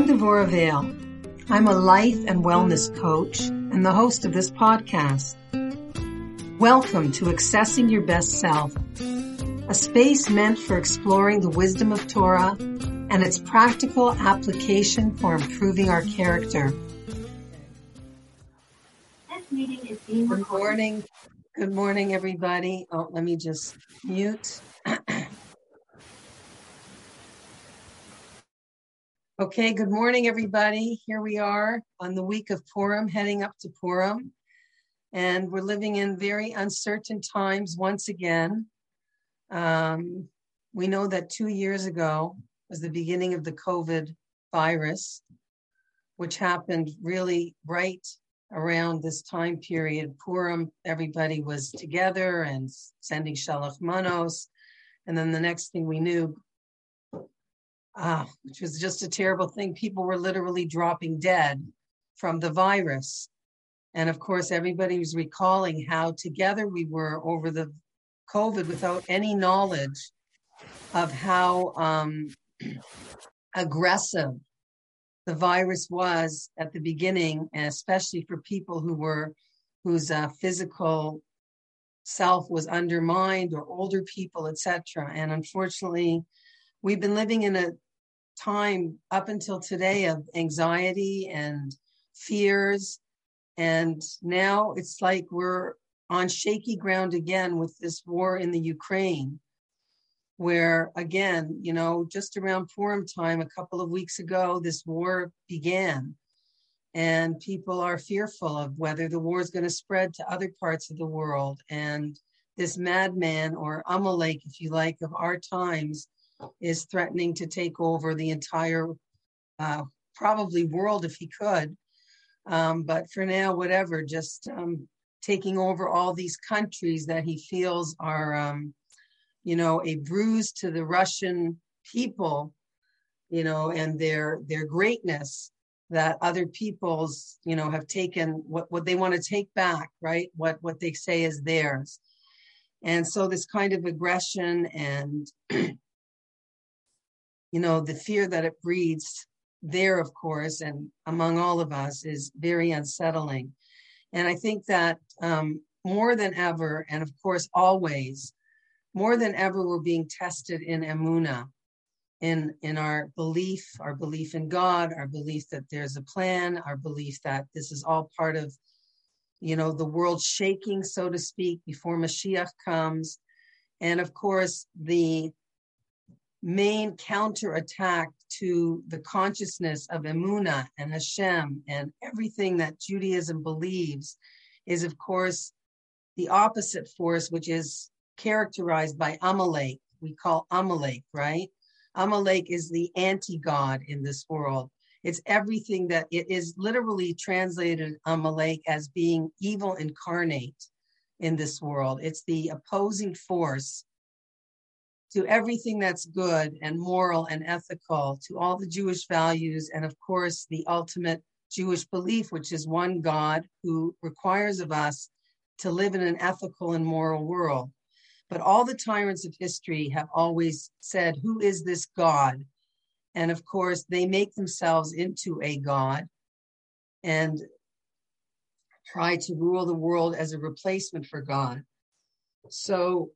I'm Devora Vale. I'm a life and wellness coach and the host of this podcast. Welcome to Accessing Your Best Self, a space meant for exploring the wisdom of Torah and its practical application for improving our character. This meeting is being Good morning. Good morning, everybody. Oh, let me just mute. Okay, good morning, everybody. Here we are on the week of Purim, heading up to Purim. And we're living in very uncertain times once again. Um, we know that two years ago was the beginning of the COVID virus, which happened really right around this time period. Purim, everybody was together and sending shalach manos. And then the next thing we knew, ah, which was just a terrible thing, people were literally dropping dead from the virus. And of course, everybody was recalling how together we were over the COVID without any knowledge of how um, aggressive the virus was at the beginning, and especially for people who were whose uh, physical self was undermined or older people, etc. And unfortunately, we've been living in a time up until today of anxiety and fears. And now it's like we're on shaky ground again with this war in the Ukraine where again, you know, just around Purim time, a couple of weeks ago, this war began. And people are fearful of whether the war is going to spread to other parts of the world. And this madman, or Amalek, if you like, of our times, is threatening to take over the entire, uh, probably world if he could. Um, but for now, whatever, just um, taking over all these countries that he feels are. Um, you know, a bruise to the Russian people, you know, and their their greatness that other peoples, you know, have taken what, what they want to take back, right? What what they say is theirs. And so this kind of aggression and you know, the fear that it breeds there, of course, and among all of us is very unsettling. And I think that um, more than ever, and of course, always, more than ever we're being tested in emuna in in our belief our belief in god our belief that there's a plan our belief that this is all part of you know the world shaking so to speak before mashiach comes and of course the main counterattack to the consciousness of emuna and hashem and everything that judaism believes is of course the opposite force which is characterized by Amalek. We call Amalek, right? Amalek is the anti God in this world. It's everything that it is literally translated Amalek as being evil incarnate in this world. It's the opposing force to everything that's good and moral and ethical, to all the Jewish values, and of course, the ultimate Jewish belief, which is one God who requires of us to live in an ethical and moral world. But all the tyrants of history have always said, Who is this God? And of course, they make themselves into a God and try to rule the world as a replacement for God. So,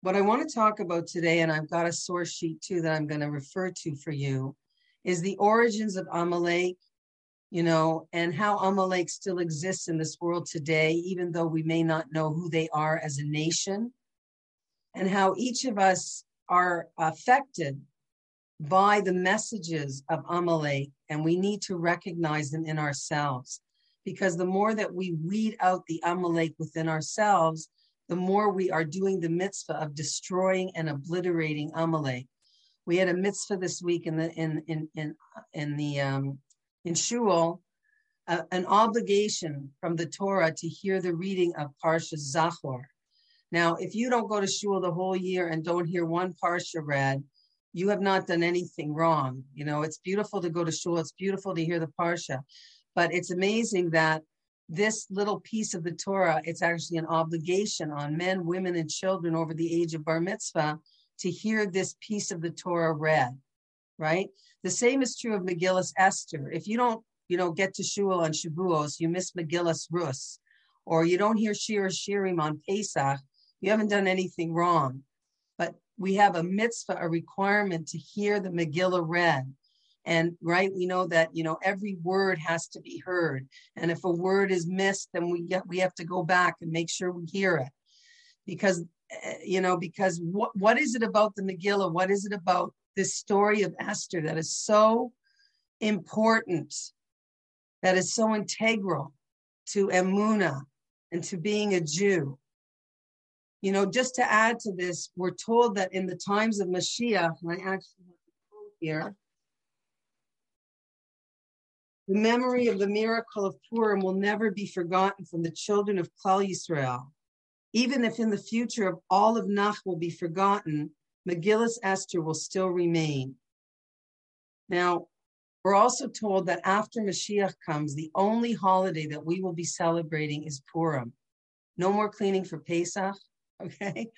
what I want to talk about today, and I've got a source sheet too that I'm going to refer to for you, is the origins of Amalek you know, and how Amalek still exists in this world today, even though we may not know who they are as a nation, and how each of us are affected by the messages of Amalek, and we need to recognize them in ourselves. Because the more that we weed out the Amalek within ourselves, the more we are doing the mitzvah of destroying and obliterating Amalek. We had a mitzvah this week in the in in in in the um, in Shul uh, an obligation from the Torah to hear the reading of Parsha Zachor. Now, if you don't go to Shul the whole year and don't hear one Parsha read, you have not done anything wrong. You know, it's beautiful to go to Shul, it's beautiful to hear the Parsha, but it's amazing that this little piece of the Torah, it's actually an obligation on men, women, and children over the age of bar mitzvah to hear this piece of the Torah read. right? The same is true of Megillus Esther. If you don't, you know, get to Shul on Shavuos, you miss Megillus Rus, or you don't hear Shir Shirim on Pesach, you haven't done anything wrong. But we have a mitzvah, a requirement to hear the Megillah read. And right, we know that you know every word has to be heard, and if a word is missed, then we we have to go back and make sure we hear it, because eh, you know because what what is it about the Megillah? What is it about this story of Esther that is so important, that is so integral to Emuna and to being a Jew? You know, just to add to this, we're told that in the times of Mashiach, I actually have the quote here, the memory of the miracle of Purim will never be forgotten from the children of Klal Yisrael. Even if in the future of all of Nach will be forgotten, Megillus Esther will still remain. Now, we're also told that after Mashiach comes, the only holiday that we will be celebrating is Purim. No more cleaning for Pesach, okay?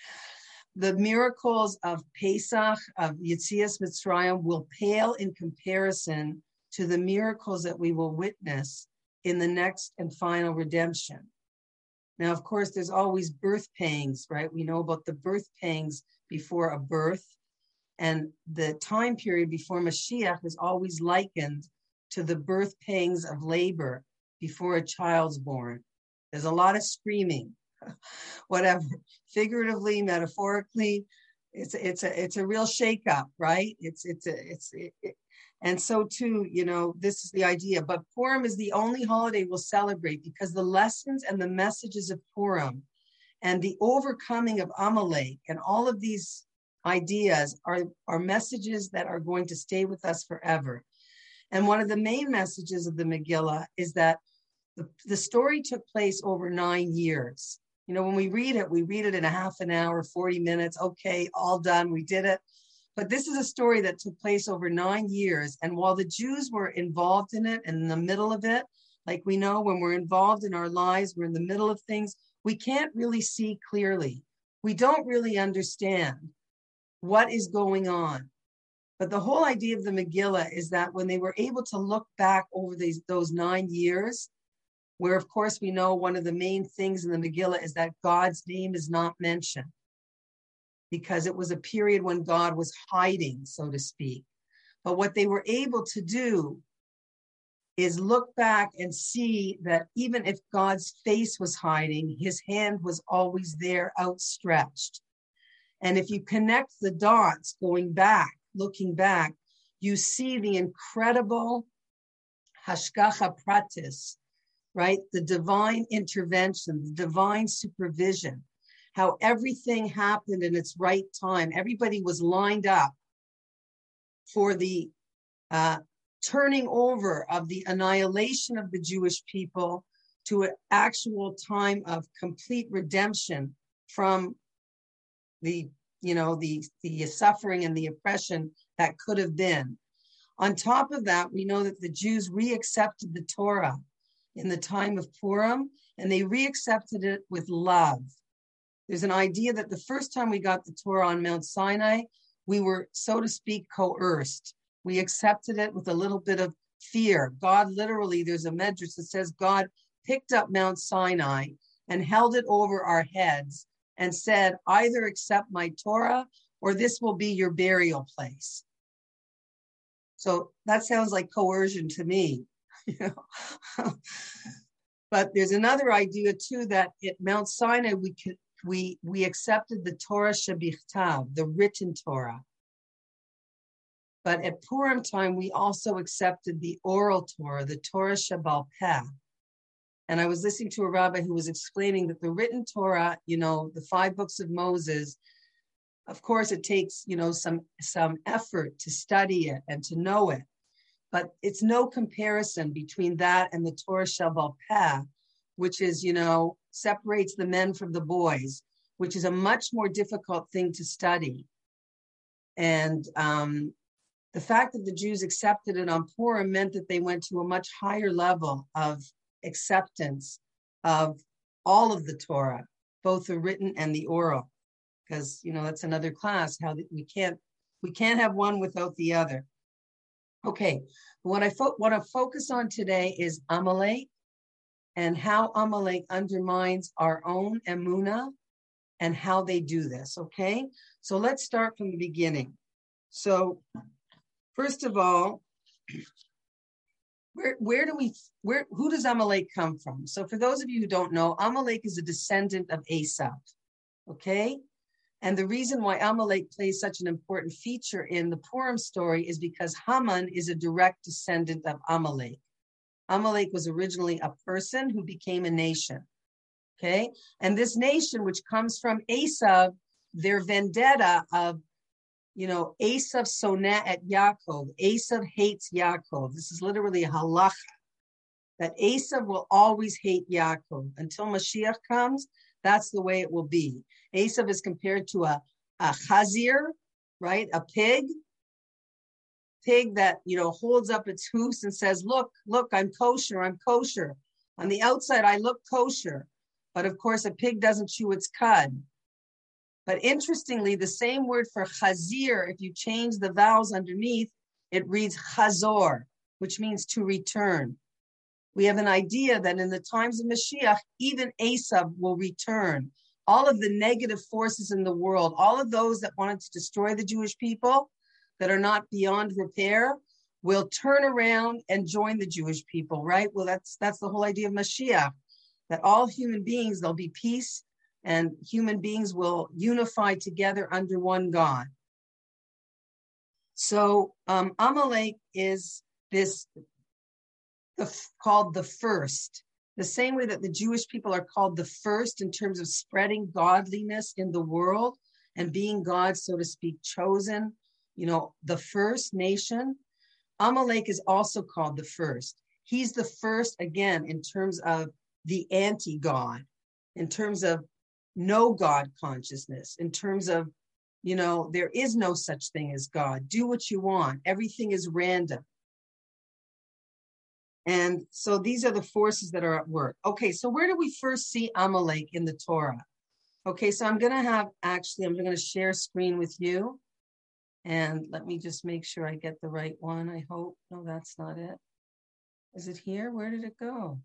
The miracles of Pesach, of Yitzias Mitzrayim, will pale in comparison to the miracles that we will witness in the next and final redemption. Now, of course, there's always birth pangs, right? We know about the birth pangs before a birth, and the time period before Mashiach is always likened to the birth pangs of labor before a child's born. There's a lot of screaming, whatever, figuratively, metaphorically. It's it's a it's a real shakeup, right? It's it's a it's it, it, and so too, you know, this is the idea. But Purim is the only holiday we'll celebrate because the lessons and the messages of Purim and the overcoming of Amalek and all of these ideas are, are messages that are going to stay with us forever. And one of the main messages of the Megillah is that the, the story took place over nine years. You know, when we read it, we read it in a half an hour, 40 minutes. Okay, all done, we did it. But this is a story that took place over nine years. And while the Jews were involved in it and in the middle of it, like we know when we're involved in our lives, we're in the middle of things, we can't really see clearly. We don't really understand what is going on. But the whole idea of the Megillah is that when they were able to look back over these those nine years, where of course we know one of the main things in the Megillah is that God's name is not mentioned because it was a period when God was hiding, so to speak. But what they were able to do is look back and see that even if God's face was hiding, his hand was always there outstretched. And if you connect the dots going back, looking back, you see the incredible hashgacha pratis, right? The divine intervention, the divine supervision how everything happened in its right time. Everybody was lined up for the uh, turning over of the annihilation of the Jewish people to an actual time of complete redemption from the you know the the suffering and the oppression that could have been on top of that we know that the jews reaccepted the torah in the time of purim and they reaccepted it with love there's an idea that the first time we got the Torah on Mount Sinai, we were, so to speak, coerced. We accepted it with a little bit of fear. God literally, there's a medrash that says God picked up Mount Sinai and held it over our heads and said, either accept my Torah or this will be your burial place. So that sounds like coercion to me. But there's another idea too that at Mount Sinai we could we we accepted the Torah Shebichtav, the written Torah. But at Purim time, we also accepted the oral Torah, the Torah Shebal Peh. And I was listening to a rabbi who was explaining that the written Torah, you know, the five books of Moses, of course, it takes, you know, some some effort to study it and to know it. But it's no comparison between that and the Torah Shebal Peh, which is, you know, separates the men from the boys, which is a much more difficult thing to study. And um, the fact that the Jews accepted it on Purim meant that they went to a much higher level of acceptance of all of the Torah, both the written and the oral, because you know that's another class. How we can't we can't have one without the other. Okay, what I fo- want to focus on today is Amalek and how Amalek undermines our own emuna and how they do this. Okay, so let's start from the beginning. So, first of all, where where do we where who does Amalek come from? So, for those of you who don't know, Amalek is a descendant of Esau. Okay, and the reason why Amalek plays such an important feature in the Purim story is because Haman is a direct descendant of Amalek. Amalek was originally a person who became a nation. Okay. And this nation, which comes from Esav, their vendetta of, you know, Esav sonat at Yaakov. Esav hates Yaakov. This is literally a halacha that Esav will always hate Yaakov until Mashiach comes. That's the way it will be. Esav is compared to a, a chazir, right? A pig. Pig that, you know, holds up its hoofs and says, look, look, I'm kosher, I'm kosher. On the outside, I look kosher. But of course, a pig doesn't chew its cud. But interestingly, the same word for chazir, if you change the vowels underneath, it reads chazor, which means to return. We have an idea that in the times of Mashiach, even Esav will return all of the negative forces in the world, all of those that wanted to destroy the Jewish people that are not beyond repair, will turn around and join the Jewish people, right? Well, that's that's the whole idea of Mashiach, that all human beings there'll be peace and human beings will unify together under one God. So um, Amalek is this the, called the first the same way that the Jewish people are called the first in terms of spreading godliness in the world and being God, so to speak, chosen, you know, the first nation, Amalek is also called the first. He's the first, again, in terms of the anti God, in terms of no God consciousness, in terms of, you know, there is no such thing as God. Do what you want, everything is random. And so these are the forces that are at work. Okay, so where do we first see Amalek in the Torah? Okay, so I'm going to have actually, I'm going to share screen with you. And let me just make sure I get the right one. I hope. No, that's not it. Is it here? Where did it go?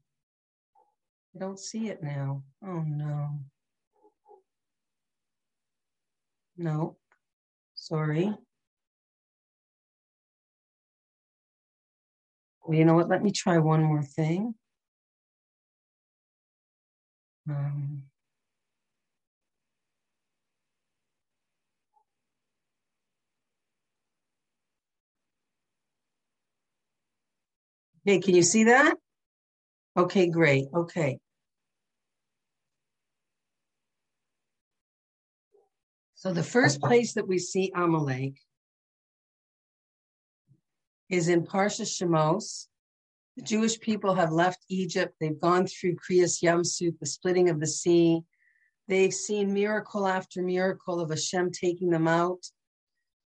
I don't see it now. Oh, no. No, sorry. Well, you know what? Let me try one more thing. Um, okay, can you see that? Okay, great. Okay. So the first place that we see Amalek is in Parsha Shemos. The Jewish people have left Egypt. They've gone through Kriyas Yamsuf, the splitting of the sea. They've seen miracle after miracle of Hashem taking them out.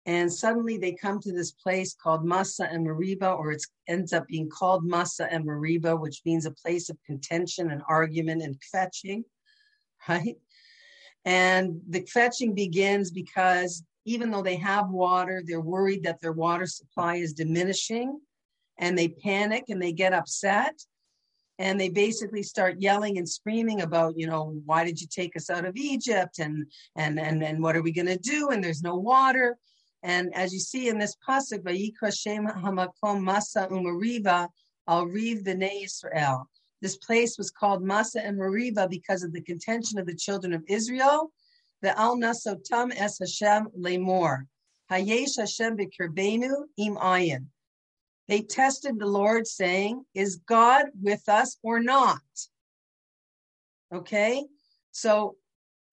And suddenly they come to this place called Massa and Mariba, or it ends up being called Massa and Mariba, which means a place of contention and argument and fetching, right? And the fetching begins because even though they have water, they're worried that their water supply is diminishing and they panic and they get upset and they basically start yelling and screaming about you know why did you take us out of egypt? And and and, and what are we going to do? And there's no water and as you see in this pasuk vayikra shem hamakom masa umariva al riv b'nei israel this place was called masa and mariva because of the contention of the children of israel the al nasotam es Hashem lemor. Hayesh Hashem b'kirbenu im ayin. They tested the Lord saying, is God with us or not? Okay. So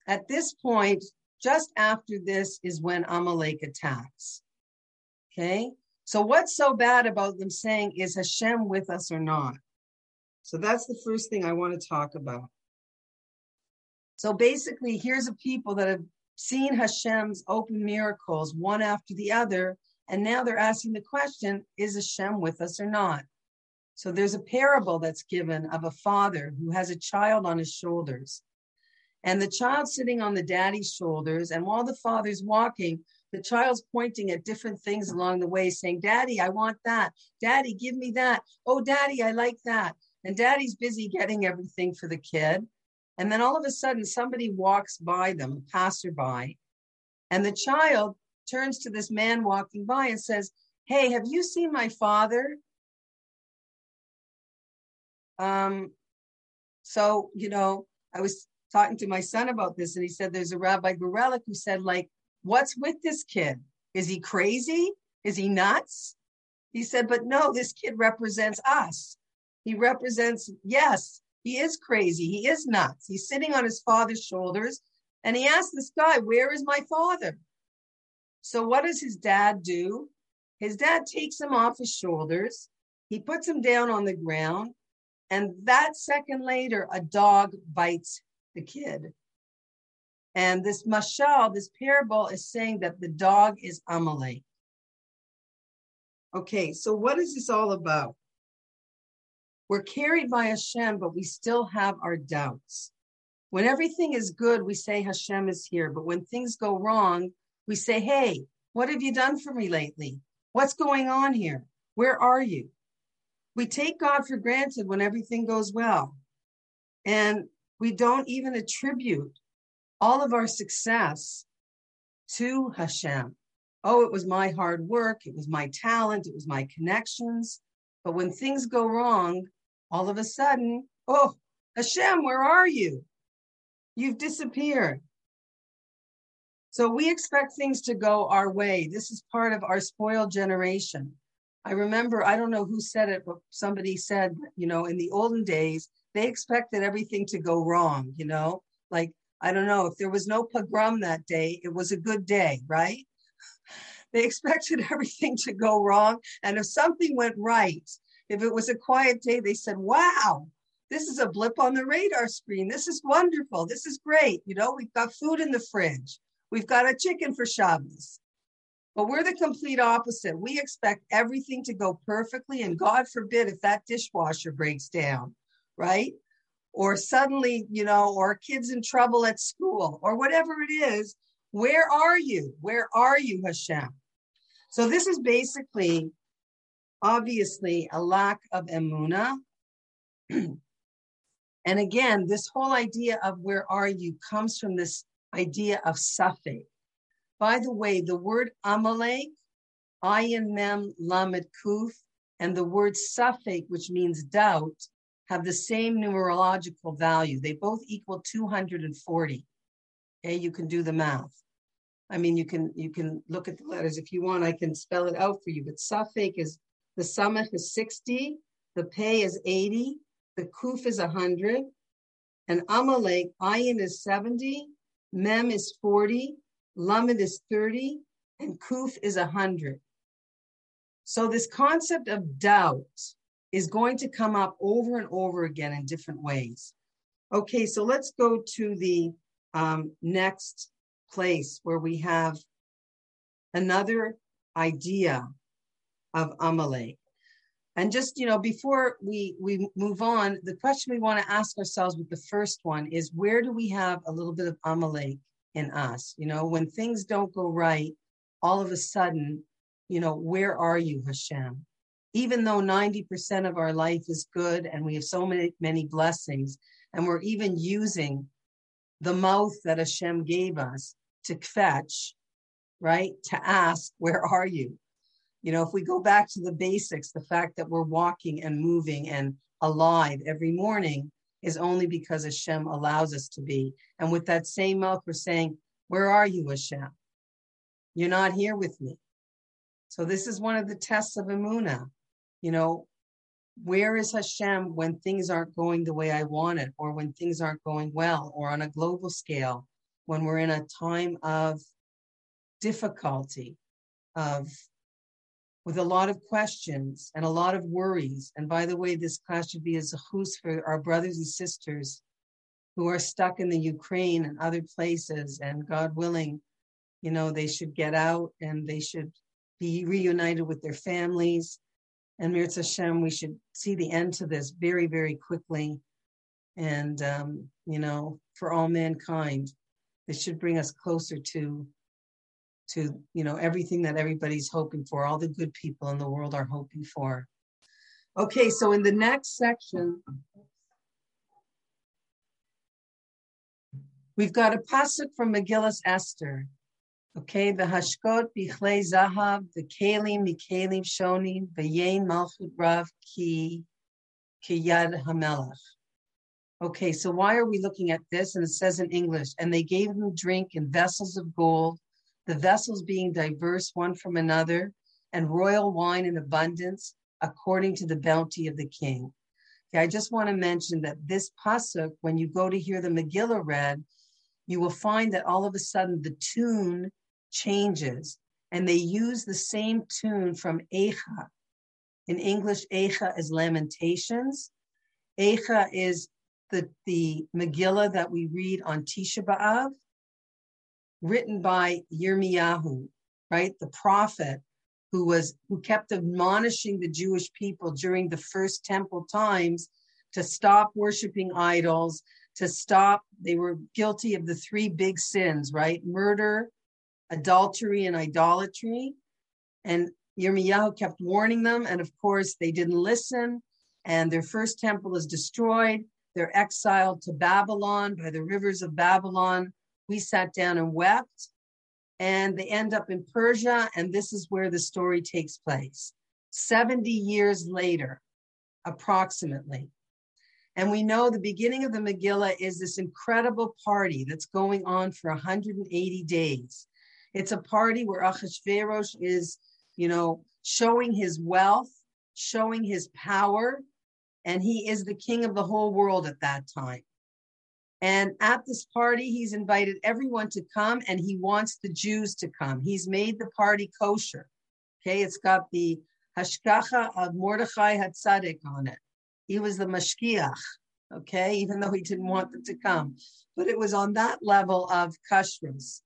at this point, just after this is when Amalek attacks. Okay. So what's so bad about them saying, is Hashem with us or not? So that's the first thing I want to talk about. So basically, here's a people that have seen Hashem's open miracles one after the other, and now they're asking the question is Hashem with us or not? So there's a parable that's given of a father who has a child on his shoulders. And the child sitting on the daddy's shoulders, and while the father's walking, the child's pointing at different things along the way, saying, Daddy, I want that. Daddy, give me that. Oh, Daddy, I like that. And Daddy's busy getting everything for the kid. And then all of a sudden, somebody walks by them, a passerby, and the child turns to this man walking by and says, Hey, have you seen my father? Um, so, you know, I was talking to my son about this, and he said there's a Rabbi Gorelick who said, like, what's with this kid? Is he crazy? Is he nuts? He said, but no, this kid represents us. He represents, yes, he is crazy. He is nuts. He's sitting on his father's shoulders. And he asked this guy, Where is my father? So, what does his dad do? His dad takes him off his shoulders. He puts him down on the ground. And that second later, a dog bites the kid. And this mashal, this parable, is saying that the dog is Amalek. Okay, so what is this all about? We're carried by Hashem, but we still have our doubts. When everything is good, we say Hashem is here. But when things go wrong, we say, Hey, what have you done for me lately? What's going on here? Where are you? We take God for granted when everything goes well. And we don't even attribute all of our success to Hashem. Oh, it was my hard work, it was my talent, it was my connections. But when things go wrong, all of a sudden, oh, Hashem, where are you? You've disappeared. So we expect things to go our way. This is part of our spoiled generation. I remember, I don't know who said it, but somebody said, you know, in the olden days, they expected everything to go wrong, you know, like, I don't know, if there was no pogrom that day, it was a good day, right? They expected everything to go wrong. And if something went right, if it was a quiet day, they said, wow, this is a blip on the radar screen. This is wonderful. This is great. You know, we've got food in the fridge. We've got a chicken for Shabbos. But we're the complete opposite. We expect everything to go perfectly, and God forbid if that dishwasher breaks down, right? Or suddenly, you know, or kids in trouble at school, or whatever it is. Where are you? Where are you, Hashem? So this is basically, obviously, a lack of emuna. and again, this whole idea of where are you comes from this idea of safek. By the way, the word Amalek, Ayin Mem Lamed Kuf, and the word Safek, which means doubt, have the same numerological value. They both equal 240. Okay, you can do the math. I mean, you can you can look at the letters if you want. I can spell it out for you. But Safek is the Samach is 60, the Pei is 80, the Kuf is 100, and Amalek, Ayin is 70, Mem is 40, Lamed is 30, and Kuf is 100. So this concept of doubt is going to come up over and over again in different ways. Okay, so let's go to the um, next place where we have another idea of Amalek. And just, you know, before we, we move on, the question we want to ask ourselves with the first one is where do we have a little bit of Amalek in us. You know, when things don't go right, all of a sudden, you know, where are you, Hashem? Even though 90% of our life is good and we have so many, many blessings, and we're even using the mouth that Hashem gave us to fetch, right? To ask, where are you? You know, if we go back to the basics, the fact that we're walking and moving and alive every morning, is only because Hashem allows us to be. And with that same mouth, we're saying, Where are you, Hashem? You're not here with me. So this is one of the tests of Emuna. You know, where is Hashem when things aren't going the way I want it, or when things aren't going well, or on a global scale, when we're in a time of difficulty, of with a lot of questions and a lot of worries. And by the way, this class should be a zechus for our brothers and sisters who are stuck in the Ukraine and other places. And God willing, you know, they should get out and they should be reunited with their families. And Mirz Hashem, we should see the end to this very, very quickly. And, um, you know, for all mankind, this should bring us closer to to you know everything that everybody's hoping for all the good people in the world are hoping for okay so in the next section we've got a pasuk from megillas esther okay the hashkot bichlei zahav the kalim mikalim shonim v'yein malchut rav ki ki yad hamelach Okay, so why are we looking at this? And it says in English, and they gave them drink in vessels of gold, the vessels being diverse one from another, and royal wine in abundance, according to the bounty of the king. Okay, I just want to mention that this pasuk, when you go to hear the Megillah read, you will find that all of a sudden the tune changes, and they use the same tune from Eicha. In English, Eicha is Lamentations. Eicha is the, the Megillah that we read on Tisha B'Av, written by Yirmiyahu, right? The prophet who was who kept admonishing the Jewish people during the first temple times to stop worshiping idols, to stop, they were guilty of the three big sins, right? Murder, adultery, and idolatry. And Yirmiyahu kept warning them. And of course, they didn't listen. And their first temple is destroyed. They're exiled to Babylon by the rivers of Babylon. We sat down and wept, and they end up in Persia, and this is where the story takes place. 70 years later, approximately. And we know the beginning of the Megillah is this incredible party that's going on for 180 days. It's a party where Achashverosh is, you know, showing his wealth, showing his power, and he is the king of the whole world at that time. And at this party, he's invited everyone to come and he wants the Jews to come. He's made the party kosher. Okay, it's got the hashgacha of Mordechai Hatzadik on it. He was the mashgiach, okay, even though he didn't want them to come. But it was on that level of kashrus.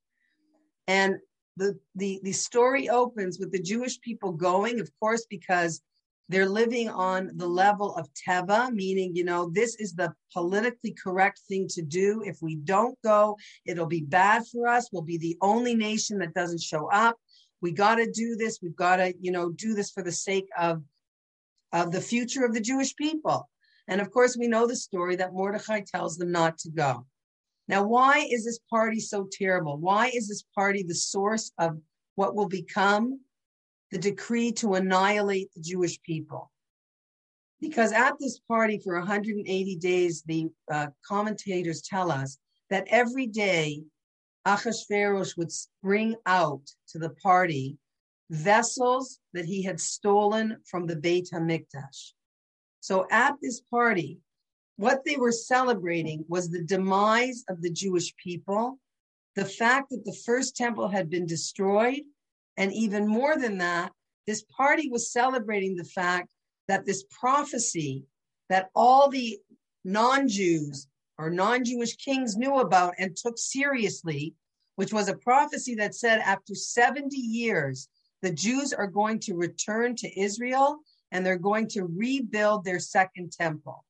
And the, the, the story opens with the Jewish people going, of course, because they're living on the level of teva, meaning, you know, this is the politically correct thing to do. If we don't go, it'll be bad for us. We'll be the only nation that doesn't show up. We got to do this. We've got to, you know, do this for the sake of, of the future of the Jewish people. And of course, we know the story that Mordechai tells them not to go. Now, why is this party so terrible? Why is this party the source of what will become the decree to annihilate the Jewish people. Because at this party for 180 days, the uh, commentators tell us that every day Achashverosh would bring out to the party vessels that he had stolen from the Beit HaMikdash. So at this party, what they were celebrating was the demise of the Jewish people, the fact that the first temple had been destroyed, and even more than that, this party was celebrating the fact that this prophecy that all the non Jews or non Jewish kings knew about and took seriously, which was a prophecy that said after 70 years, the Jews are going to return to Israel and they're going to rebuild their second temple.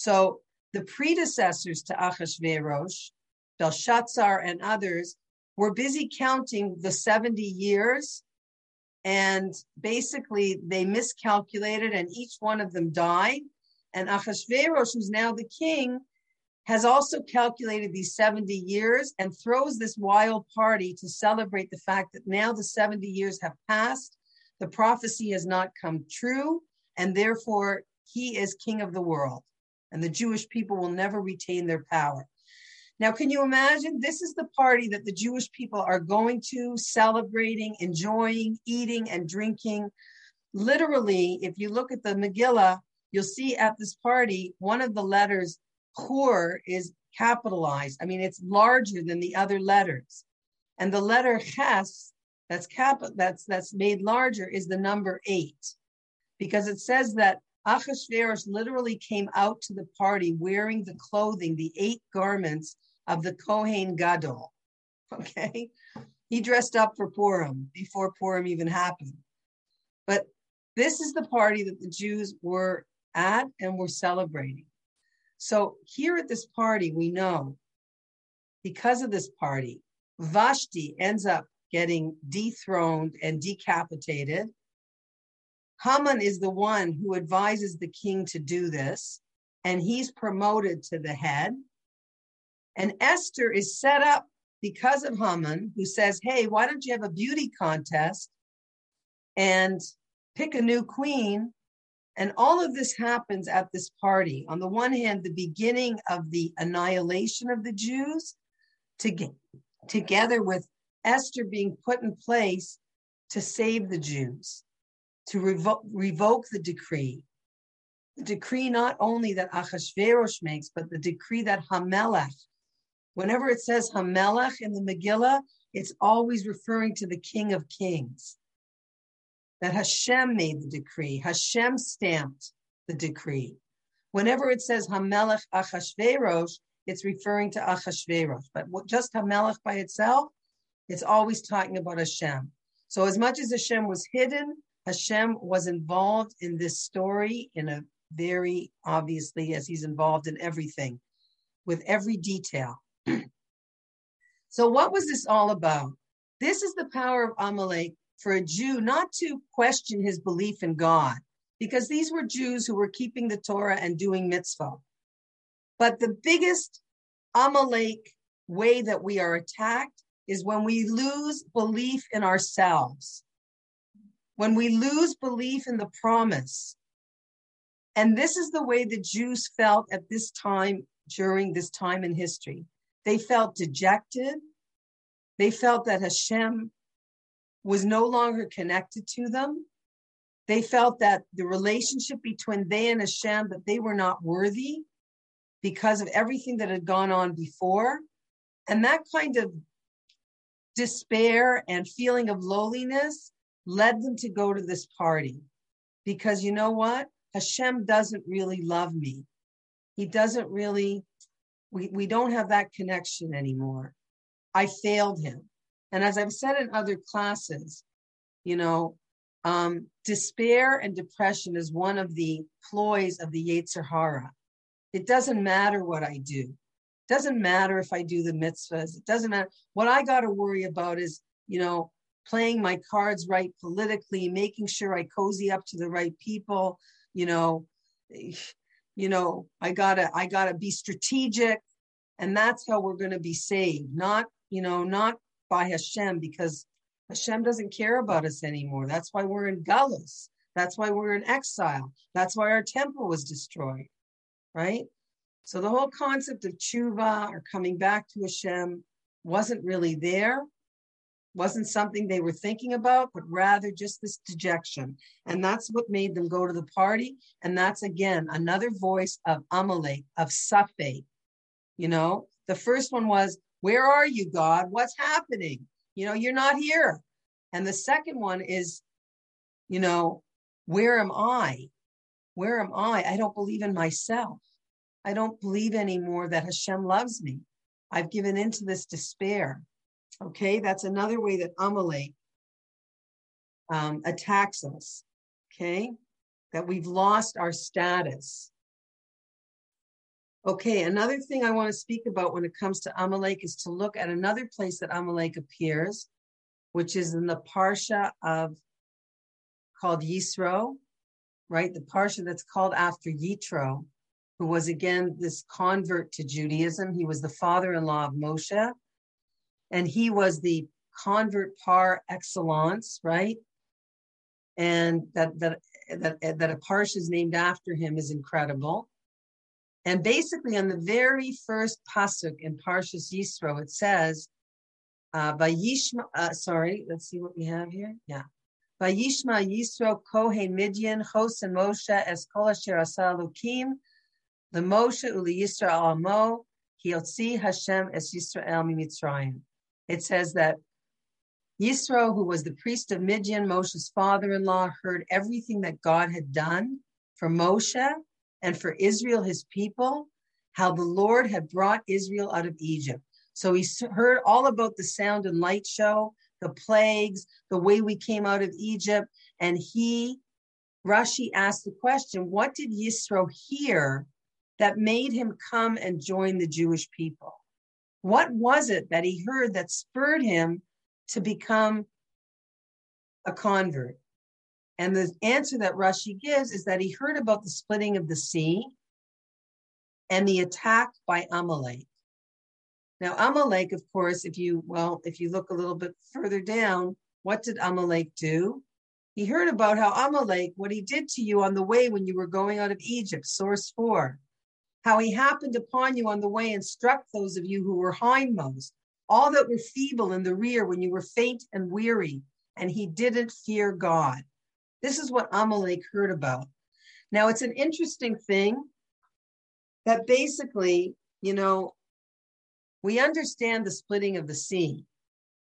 So the predecessors to Achashverosh, Belshazzar, and others were busy counting the 70 years and basically they miscalculated and each one of them died. And Achashverosh, who's now the king, has also calculated these 70 years and throws this wild party to celebrate the fact that now the 70 years have passed, the prophecy has not come true, and therefore he is king of the world, and the Jewish people will never retain their power. Now, can you imagine? This is the party that the Jewish people are going to, celebrating, enjoying, eating, and drinking. Literally, if you look at the Megillah, you'll see at this party, one of the letters, Chur, is capitalized. I mean, it's larger than the other letters. And the letter Ches, that's cap that's that's made larger, is the number eight. Because it says that Achashverosh literally came out to the party wearing the clothing, the eight garments of the Kohen Gadol. Okay. He dressed up for Purim before Purim even happened. But this is the party that the Jews were at and were celebrating. So here at this party, we know because of this party, Vashti ends up getting dethroned and decapitated. Haman is the one who advises the king to do this, and he's promoted to the head. And Esther is set up because of Haman, who says, Hey, why don't you have a beauty contest and pick a new queen? And all of this happens at this party. On the one hand, the beginning of the annihilation of the Jews, to get, together with Esther being put in place to save the Jews, to revo- revoke the decree. The decree not only that Achashverosh makes, but the decree that Hamelech, whenever it says Hamelech in the Megillah, it's always referring to the King of Kings. That Hashem made the decree, Hashem stamped the decree. Whenever it says Hamelech Achashverosh, it's referring to Achashverosh. But just Hamelech by itself, it's always talking about Hashem. So as much as Hashem was hidden, Hashem was involved in this story in a very obviously, as he's involved in everything, with every detail. so, what was this all about? This is the power of Amalek for a Jew not to question his belief in God, because these were Jews who were keeping the Torah and doing mitzvah. But the biggest Amalek way that we are attacked is when we lose belief in ourselves, when we lose belief in the promise. And this is the way the Jews felt at this time during this time in history. They felt dejected. They felt that Hashem was no longer connected to them. They felt that the relationship between they and Hashem, that they were not worthy because of everything that had gone on before. And that kind of despair and feeling of lowliness led them to go to this party. Because you know what? Hashem doesn't really love me. He doesn't really, we, we don't have that connection anymore. I failed him. And as I've said in other classes, you know, um, despair and depression is one of the ploys of the Yetzer Hara. It doesn't matter what I do. It Doesn't matter if I do the mitzvahs. It doesn't matter. What I got to worry about is, you know, playing my cards right politically, making sure I cozy up to the right people. You know, you know, I gotta, I gotta be strategic, and that's how we're to be saved. Not, you know, not by Hashem because Hashem doesn't care about us anymore. That's why we're in Galus. That's why we're in exile. That's why our temple was destroyed, right? So the whole concept of tshuva or coming back to Hashem wasn't really there, wasn't something they were thinking about, but rather just this dejection. And that's what made them go to the party. And that's again another voice of Amalek, of Safek. You know, the first one was, Where are you, God? What's happening? You know, you're not here. And the second one is, you know, where am I? Where am I? I don't believe in myself. I don't believe anymore that Hashem loves me. I've given into this despair. Okay, that's another way that Amalek um, attacks us. Okay, that we've lost our status. Okay, another thing I want to speak about when it comes to Amalek is to look at another place that Amalek appears, which is in the Parsha of called Yisro, right? The Parsha that's called after Yitro who was again this convert to Judaism. He was the father in law of Moshe, and he was the convert par excellence, right? And that, that, that, that a parsha is named after him is incredible. And basically, on the very first pasuk in Parshas Yisro, it says, uh, "Vayishma." Uh, sorry, let's see what we have here. Yeah, "Vayishma Yisro Kohen Midian Chos and Moshe Es Kol Asher Asalukim the Moshe Uli Yisrael Amo, Hiotzi Hashem es Yisrael Mitzrayim. It says that Yisro, who was the priest of Midian, Moshe's father-in-law, heard everything that God had done for Moshe and for Israel, his people, how the Lord had brought Israel out of Egypt. So he heard all about the sound and light show, the plagues, the way we came out of Egypt. And he, Rashi asked the question, what did Yisro hear that made him come and join the Jewish people? What was it that he heard that spurred him to become a convert? And the answer that Rashi gives is that he heard about the splitting of the sea and the attack by Amalek. Now, Amalek, of course, if you, well, if you look a little bit further down, what did Amalek do? He heard about how Amalek, what he did to you on the way when you were going out of Egypt, source four, how he happened upon you on the way and struck those of you who were hindmost, all that were feeble in the rear when you were faint and weary, and he didn't fear God. This is what Amalek heard about. Now, it's an interesting thing that basically, you know, we understand the splitting of the sea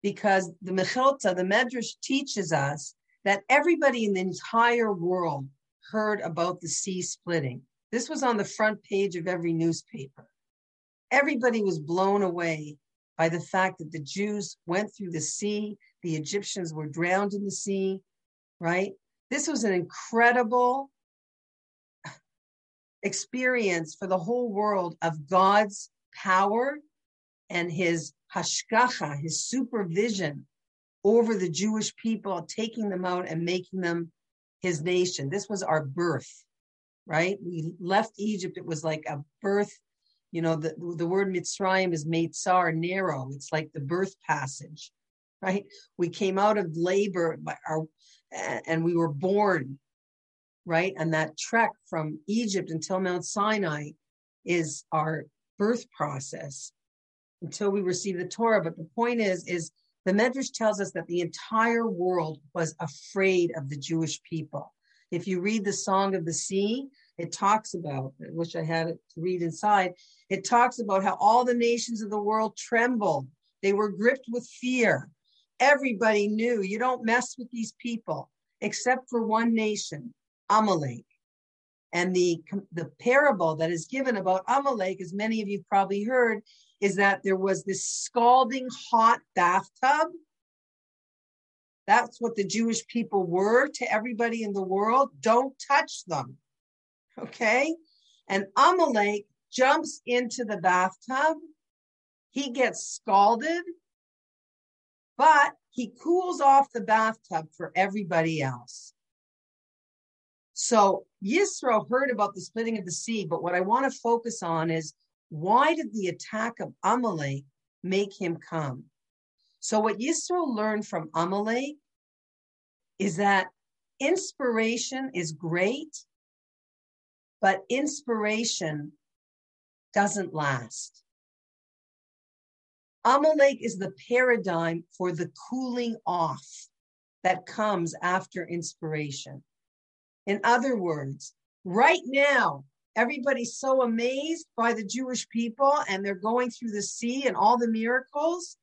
because the Mechilta, the Medrash teaches us that everybody in the entire world heard about the sea splitting. This was on the front page of every newspaper. Everybody was blown away by the fact that the Jews went through the sea, the Egyptians were drowned in the sea, right? This was an incredible experience for the whole world of God's power and his hashgacha, his supervision over the Jewish people, taking them out and making them his nation. This was our birth, right? We left Egypt. It was like a birth. You know, the, the word Mitzrayim is Meitzar, narrow. It's like the birth passage, right? We came out of labor our, and we were born, right? And that trek from Egypt until Mount Sinai is our birth process until we receive the Torah. But the point is, is the Medrash tells us that the entire world was afraid of the Jewish people. If you read the Song of the Sea, it talks about, I wish I had it to read inside, it talks about how all the nations of the world trembled. They were gripped with fear. Everybody knew you don't mess with these people, except for one nation, Amalek. And the, the parable that is given about Amalek, as many of you probably heard, is that there was this scalding hot bathtub. That's what the Jewish people were to everybody in the world. Don't touch them. Okay. And Amalek jumps into the bathtub. He gets scalded, but he cools off the bathtub for everybody else. So Yisro heard about the splitting of the sea, but what I want to focus on is why did the attack of Amalek make him come? So, what Yisro learned from Amalek is that inspiration is great, but inspiration doesn't last. Amalek is the paradigm for the cooling off that comes after inspiration. In other words, right now, everybody's so amazed by the Jewish people and they're going through the sea and all the miracles.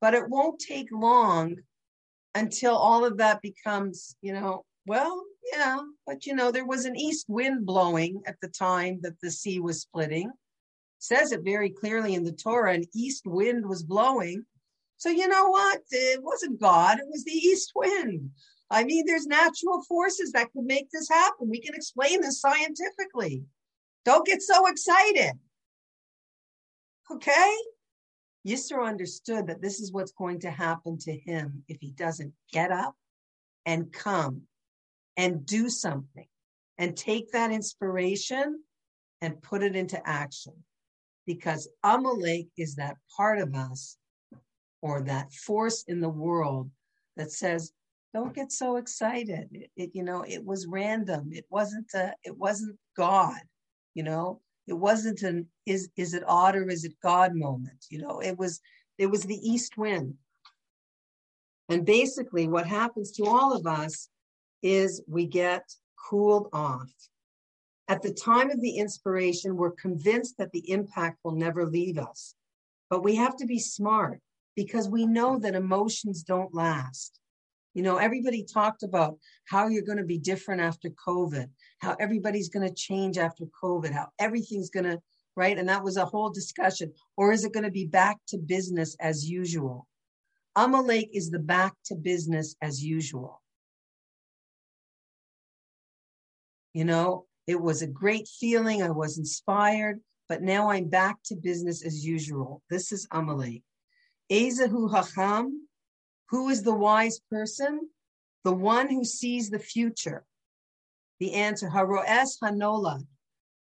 But it won't take long until all of that becomes, you know, well, yeah, but you know, there was an east wind blowing at the time that the sea was splitting. It says it very clearly in the Torah, an east wind was blowing. So you know what? It wasn't God, it was the east wind. I mean, there's natural forces that could make this happen. We can explain this scientifically. Don't get so excited. Okay? Yisro understood that this is what's going to happen to him if he doesn't get up and come and do something and take that inspiration and put it into action. Because Amalek is that part of us or that force in the world that says, don't get so excited. It, it, you know, it was random. It wasn't a, it wasn't God, you know, it wasn't an is is it odd or is it God moment. You know, it was it was the east wind. And basically what happens to all of us is we get cooled off. At the time of the inspiration, we're convinced that the impact will never leave us. But we have to be smart because we know that emotions don't last. You know, everybody talked about how you're going to be different after COVID, how everybody's going to change after COVID, how everything's going to, right? And that was a whole discussion. Or is it going to be back to business as usual? Amalek is the back to business as usual. You know, it was a great feeling. I was inspired, but now I'm back to business as usual. This is Amalek. Ezehu Hacham Who is the wise person? The one who sees the future. The answer, Haroes Hanola,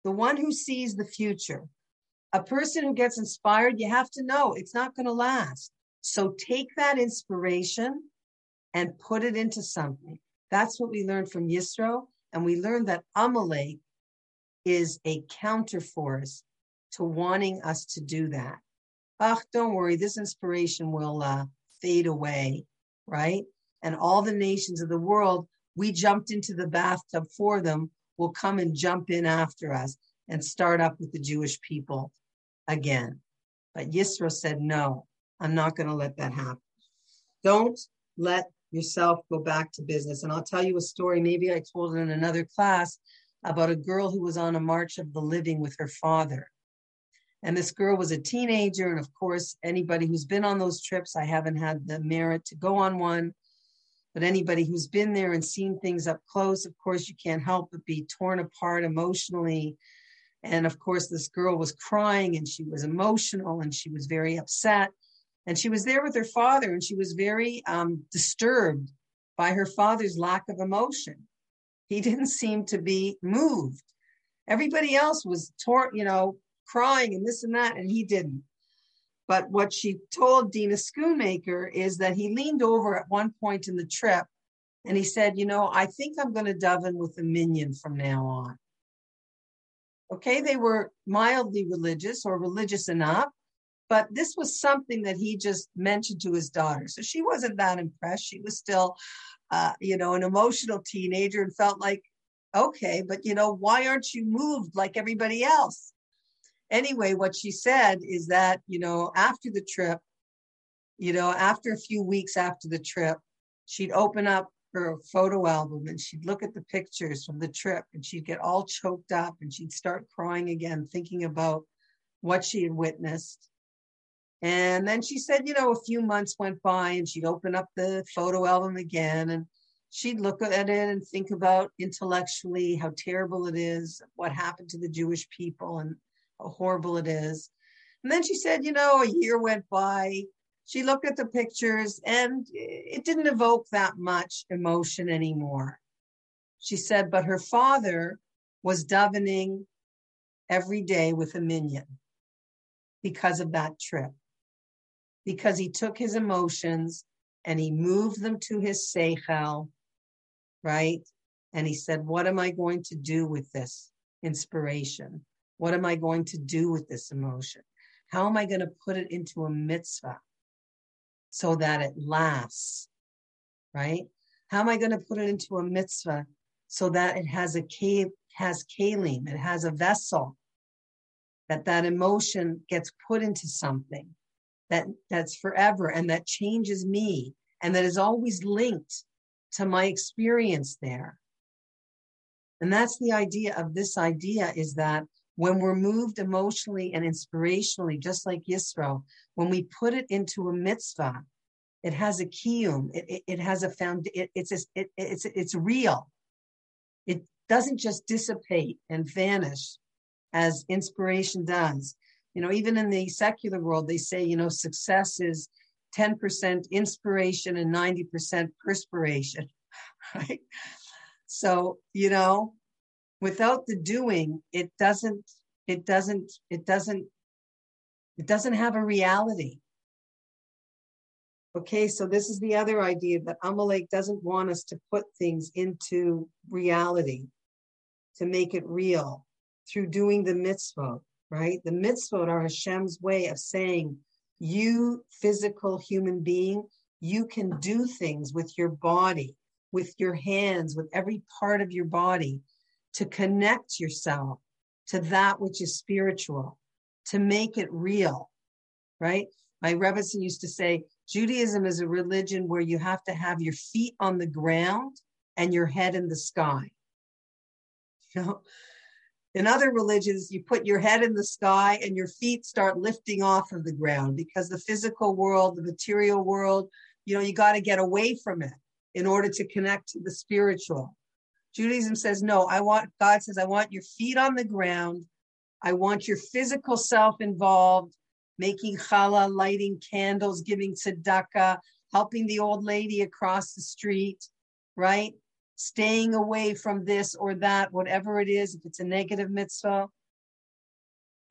the one who sees the future. A person who gets inspired, you have to know it's not going to last. So take that inspiration and put it into something. That's what we learned from Yisro. And we learned that Amalek is a counterforce to wanting us to do that. Ach, don't worry, this inspiration will uh, fade away, right? And all the nations of the world, we jumped into the bathtub for them, will come and jump in after us and start up with the Jewish people again. But Yisro said, no, I'm not going to let that happen. Don't let yourself go back to business. And I'll tell you a story. Maybe I told it in another class about a girl who was on a march of the living with her father. And this girl was a teenager. And of course, anybody who's been on those trips, I haven't had the merit to go on one. But anybody who's been there and seen things up close, of course, you can't help but be torn apart emotionally. And of course, this girl was crying and she was emotional and she was very upset. And she was there with her father and she was very um, disturbed by her father's lack of emotion. He didn't seem to be moved. Everybody else was torn, you know, crying and this and that, and he didn't. But what she told Dina Schoonmaker is that he leaned over at one point in the trip and he said, You know, I think I'm going to daven with a minyan from now on. Okay, they were mildly religious or religious enough, but this was something that he just mentioned to his daughter. So she wasn't that impressed. She was still, uh, you know, an emotional teenager and felt like, okay, but you know, why aren't you moved like everybody else? Anyway, what she said is that, you know, after the trip, you know, after a few weeks after the trip, she'd open up her photo album and she'd look at the pictures from the trip and she'd get all choked up and she'd start crying again, thinking about what she had witnessed. And then she said, you know, a few months went by and she'd open up the photo album again and she'd look at it and think about intellectually how terrible it is, what happened to the Jewish people and horrible it is. And then she said, you know, a year went by. She looked at the pictures and it didn't evoke that much emotion anymore. She said, but her father was davening every day with a minyan because of that trip because he took his emotions and he moved them to his seichel, right? And he said, What am I going to do with this inspiration? What am I going to do with this emotion? How am I going to put it into a mitzvah so that it lasts, right? How am I going to put it into a mitzvah so that it has a cave, has kalim, it has a vessel, that that emotion gets put into something that that's forever and that changes me and that is always linked to my experience there and that's the idea of this idea is that when we're moved emotionally and inspirationally just like yisro when we put it into a mitzvah it has a kiyum it, it, it has a found it, it's it, it's it's real it doesn't just dissipate and vanish as inspiration does you know, even in the secular world, they say, you know, success is 10% inspiration and 90% perspiration, right? So, you know, without the doing, it doesn't, it doesn't, it doesn't, it doesn't have a reality. Okay, so this is the other idea that Amalek doesn't want us to put things into reality, to make it real through doing the mitzvot right? The mitzvot are Hashem's way of saying, you physical human being, you can do things with your body, with your hands, with every part of your body to connect yourself to that which is spiritual, to make it real, right? My Rebbetzin used to say, Judaism is a religion where you have to have your feet on the ground and your head in the sky. You know, in other religions, you put your head in the sky and your feet start lifting off of the ground because the physical world, the material world, you know, you got to get away from it in order to connect to the spiritual. Judaism says, no, I want, God says, I want your feet on the ground. I want your physical self involved, making challah, lighting candles, giving tzedakah, helping the old lady across the street, right? Staying away from this or that, whatever it is, if it's a negative mitzvah.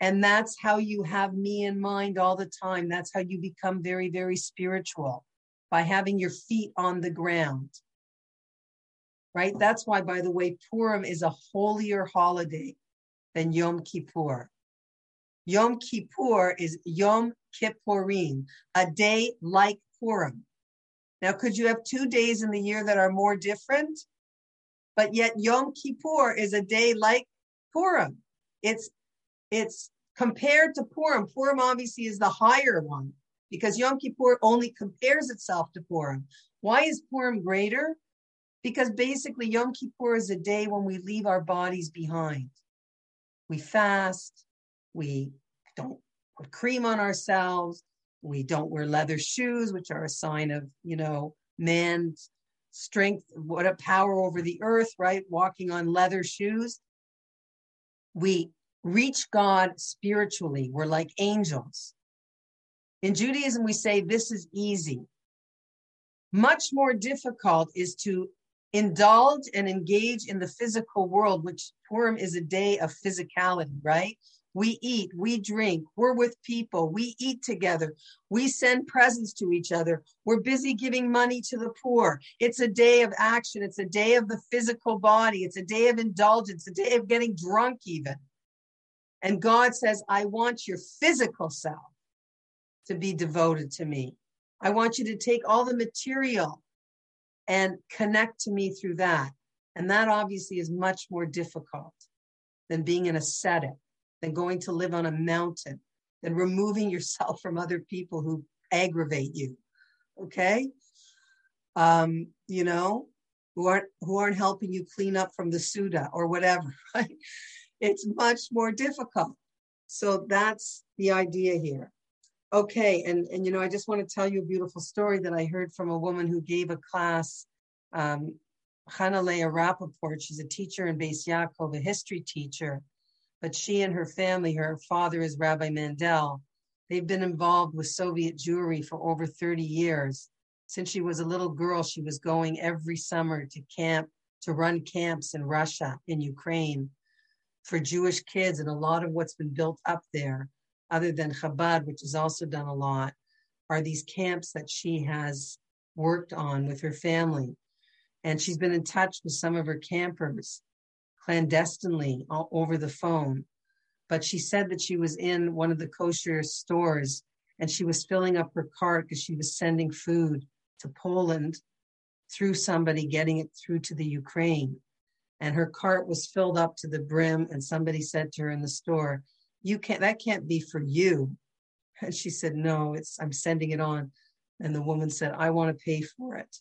And that's how you have me in mind all the time. That's how you become very, very spiritual by having your feet on the ground. Right? That's why, by the way, Purim is a holier holiday than Yom Kippur. Yom Kippur is Yom Kippurim, a day like Purim. Now, could you have two days in the year that are more different? But yet Yom Kippur is a day like Purim. It's it's compared to Purim. Purim obviously is the higher one because Yom Kippur only compares itself to Purim. Why is Purim greater? Because basically Yom Kippur is a day when we leave our bodies behind. We fast, we don't put cream on ourselves, we don't wear leather shoes, which are a sign of, you know, man's strength, what a power over the earth, right? Walking on leather shoes. We reach God spiritually. We're like angels. In Judaism, we say this is easy. Much more difficult is to indulge and engage in the physical world, which Purim is a day of physicality, right? We eat, we drink, we're with people, we eat together, we send presents to each other, we're busy giving money to the poor. It's a day of action, it's a day of the physical body, it's a day of indulgence, a day of getting drunk, even. And God says, I want your physical self to be devoted to me. I want you to take all the material and connect to me through that. And that obviously is much more difficult than being an ascetic, than going to live on a mountain, than removing yourself from other people who aggravate you. Okay? Um, you know, who aren't who aren't helping you clean up from the Suda or whatever, right? it's much more difficult. So that's the idea here. Okay, and and you know, I just want to tell you a beautiful story that I heard from a woman who gave a class, um, Hanalea Rappaport. She's a teacher in Beis Yaakov, a history teacher, but she and her family, her father is Rabbi Mandel. They've been involved with Soviet Jewry for over 30 years. Since she was a little girl, she was going every summer to camp, to run camps in Russia, in Ukraine for Jewish kids and a lot of what's been built up there, other than Chabad, which has also done a lot, are these camps that she has worked on with her family. And she's been in touch with some of her campers clandestinely all over the phone. But she said that she was in one of the kosher stores and she was filling up her cart because she was sending food to Poland through somebody getting it through to the Ukraine and her cart was filled up to the brim and somebody said to her in the store you can't that can't be for you. And she said no it's i'm sending it on. And the woman said i want to pay for it.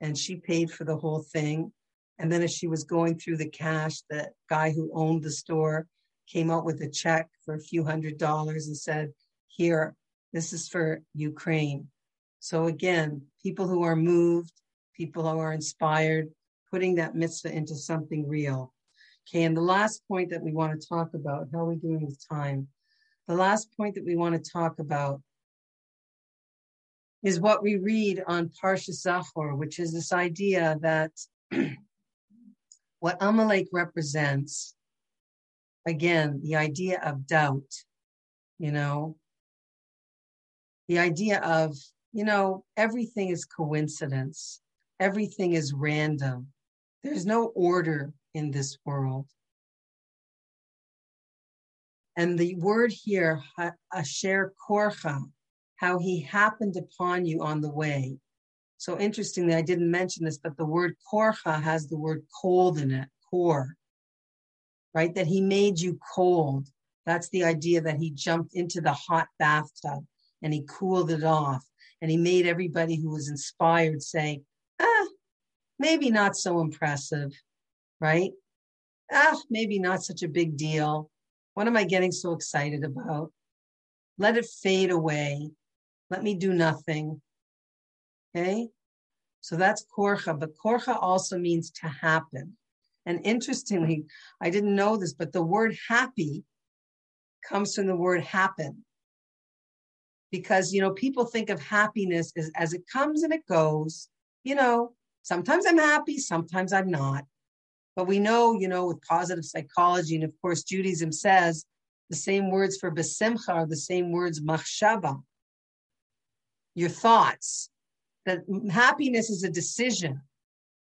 And she paid for the whole thing. And then as she was going through the cash the guy who owned the store came out with a check for a few hundred dollars and said here this is for ukraine. So again people who are moved people who are inspired putting that mitzvah into something real. Okay, and the last point that we want to talk about, how are we doing with time? The last point that we want to talk about is what we read on Parsha Zachor, which is this idea that what Amalek represents, again, the idea of doubt, you know, the idea of, you know, everything is coincidence, everything is random. There's no order in this world. And the word here, asher korcha, how he happened upon you on the way. So interestingly, I didn't mention this, but the word korcha has the word cold in it, kor, right? That he made you cold. That's the idea that he jumped into the hot bathtub and he cooled it off. And he made everybody who was inspired say, ah, maybe not so impressive, right? Ah, maybe not such a big deal. What am I getting so excited about? Let it fade away. Let me do nothing. Okay? So that's korcha, but korcha also means to happen. And interestingly, I didn't know this, but the word happy comes from the word happen. because you know people think of happiness as, as it comes and it goes you know sometimes i'm happy sometimes i'm not but we know you know with positive psychology and of course judaism says the same words for besimcha are the same words machshava. Your thoughts. That happiness is a decision.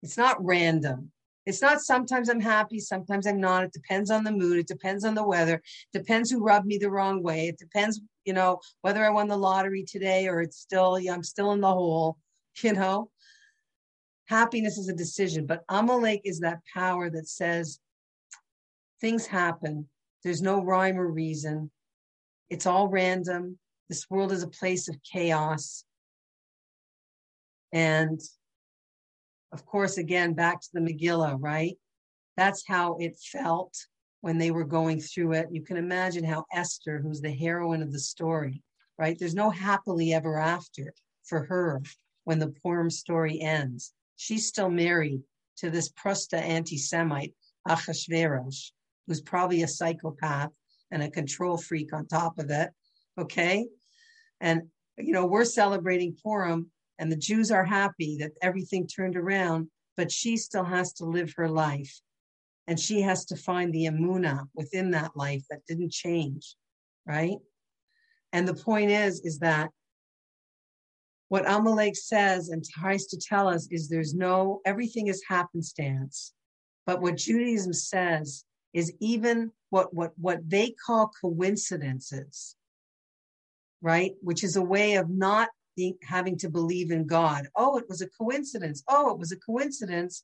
It's not random. It's not sometimes i'm happy sometimes i'm not. It depends on the mood. It depends on the weather. It depends who rubbed me the wrong way. It depends you know, whether I won the lottery today or it's still, I'm still in the hole, you know. Happiness is a decision, but Amalek is that power that says things happen. There's no rhyme or reason. It's all random. This world is a place of chaos. And of course, again, back to the Megillah, right? That's how it felt when they were going through it. You can imagine how Esther, who's the heroine of the story, right? There's no happily ever after for her when the Purim story ends. She's still married to this Prusta anti Semite, Achashverosh, who's probably a psychopath and a control freak on top of it. Okay. And, you know, we're celebrating Purim and the Jews are happy that everything turned around, but she still has to live her life and she has to find the emuna within that life that didn't change right and the point is is that what amalek says and tries to tell us is there's no everything is happenstance. But what judaism says is even what what what they call coincidences right? Which is a way of not being, having to believe in god. Oh it was a coincidence. Oh it was a coincidence.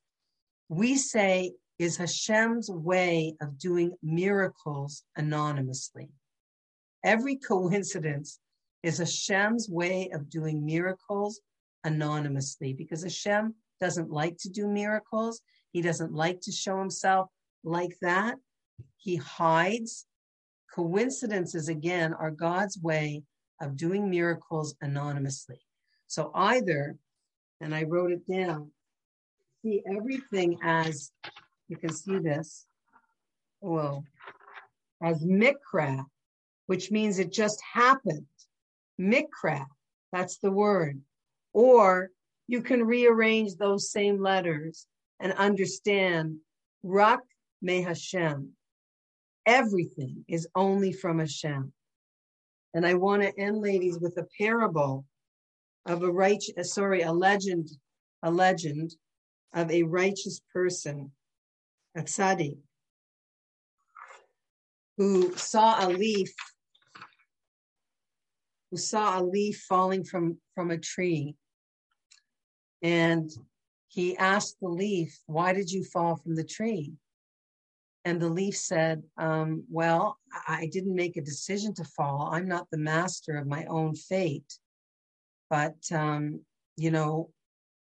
We say is Hashem's way of doing miracles anonymously. Every coincidence is Hashem's way of doing miracles anonymously because Hashem doesn't like to do miracles. He doesn't like to show himself like that. He hides. Coincidences, again, are God's way of doing miracles anonymously. So either, and I wrote it down, see everything as you can see this, well, as mikra, which means it just happened. Mikra, that's the word. Or you can rearrange those same letters and understand Rak me Hashem. Everything is only from Hashem. And I want to end, ladies, with a parable of a righteous, uh, sorry, a legend, a legend of a righteous person a tzaddik, who saw a leaf, who saw a leaf falling from, from a tree. And he asked the leaf, Why did you fall from the tree? And the leaf said, um, Well, I didn't make a decision to fall. I'm not the master of my own fate. But, um, you know,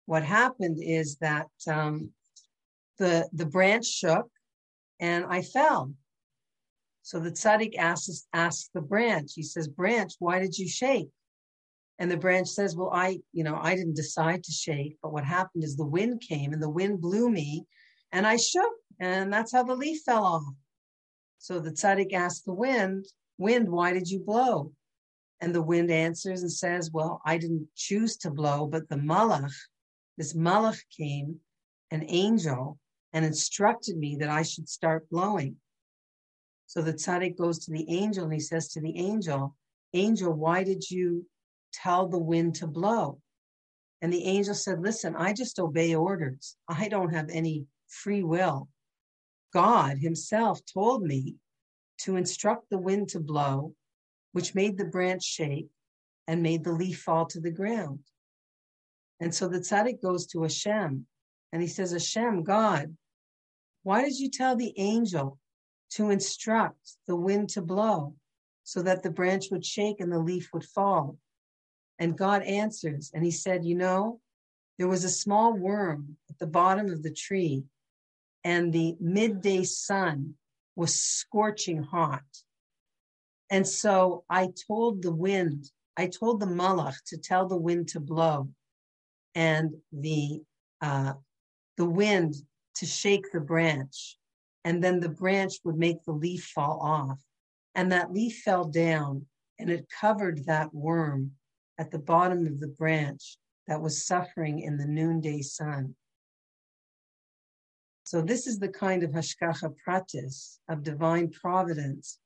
what happened is that um, the, the branch shook and I fell. So the tzaddik asks, asks the branch, he says, Branch, why did you shake? And the branch says, Well, I, you know, I didn't decide to shake, but what happened is the wind came and the wind blew me and I shook, and that's how the leaf fell off. So the tzaddik asks the wind, Wind, why did you blow? And the wind answers and says, Well, I didn't choose to blow, but the malach, this malach came, an angel, and instructed me that I should start blowing. So the tzaddik goes to the angel and he says to the angel, Angel, why did you tell the wind to blow? And the angel said, Listen, I just obey orders. I don't have any free will. God himself told me to instruct the wind to blow, which made the branch shake and made the leaf fall to the ground. And so the tzaddik goes to Hashem and he says, Hashem, God, why did you tell the angel to instruct the wind to blow so that the branch would shake and the leaf would fall? And God answers, and he said, You know, there was a small worm at the bottom of the tree, and the midday sun was scorching hot. And so I told the wind, I told the malach to tell the wind to blow, and the uh, the wind to shake the branch. And then the branch would make the leaf fall off. And that leaf fell down and it covered that worm at the bottom of the branch that was suffering in the noonday sun. So this is the kind of hashgacha pratis of divine providence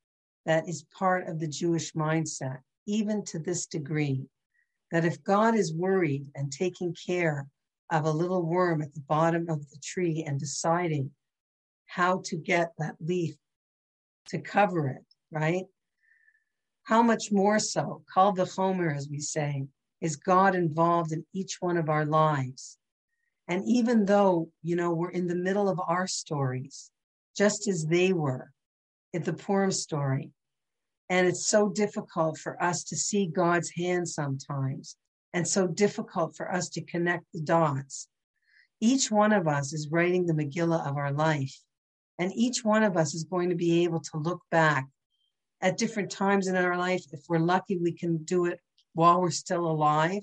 that is part of the Jewish mindset, even to this degree, that if God is worried and taking care of a little worm at the bottom of the tree and deciding how to get that leaf to cover it, right? How much more so, kal v'chomer, as we say, is God involved in each one of our lives and even though, you know, we're in the middle of our stories, just as they were in the Purim story, and it's so difficult for us to see God's hand sometimes, and so difficult for us to connect the dots. Each one of us is writing the Megillah of our life, and each one of us is going to be able to look back at different times in our life. If we're lucky, we can do it while we're still alive,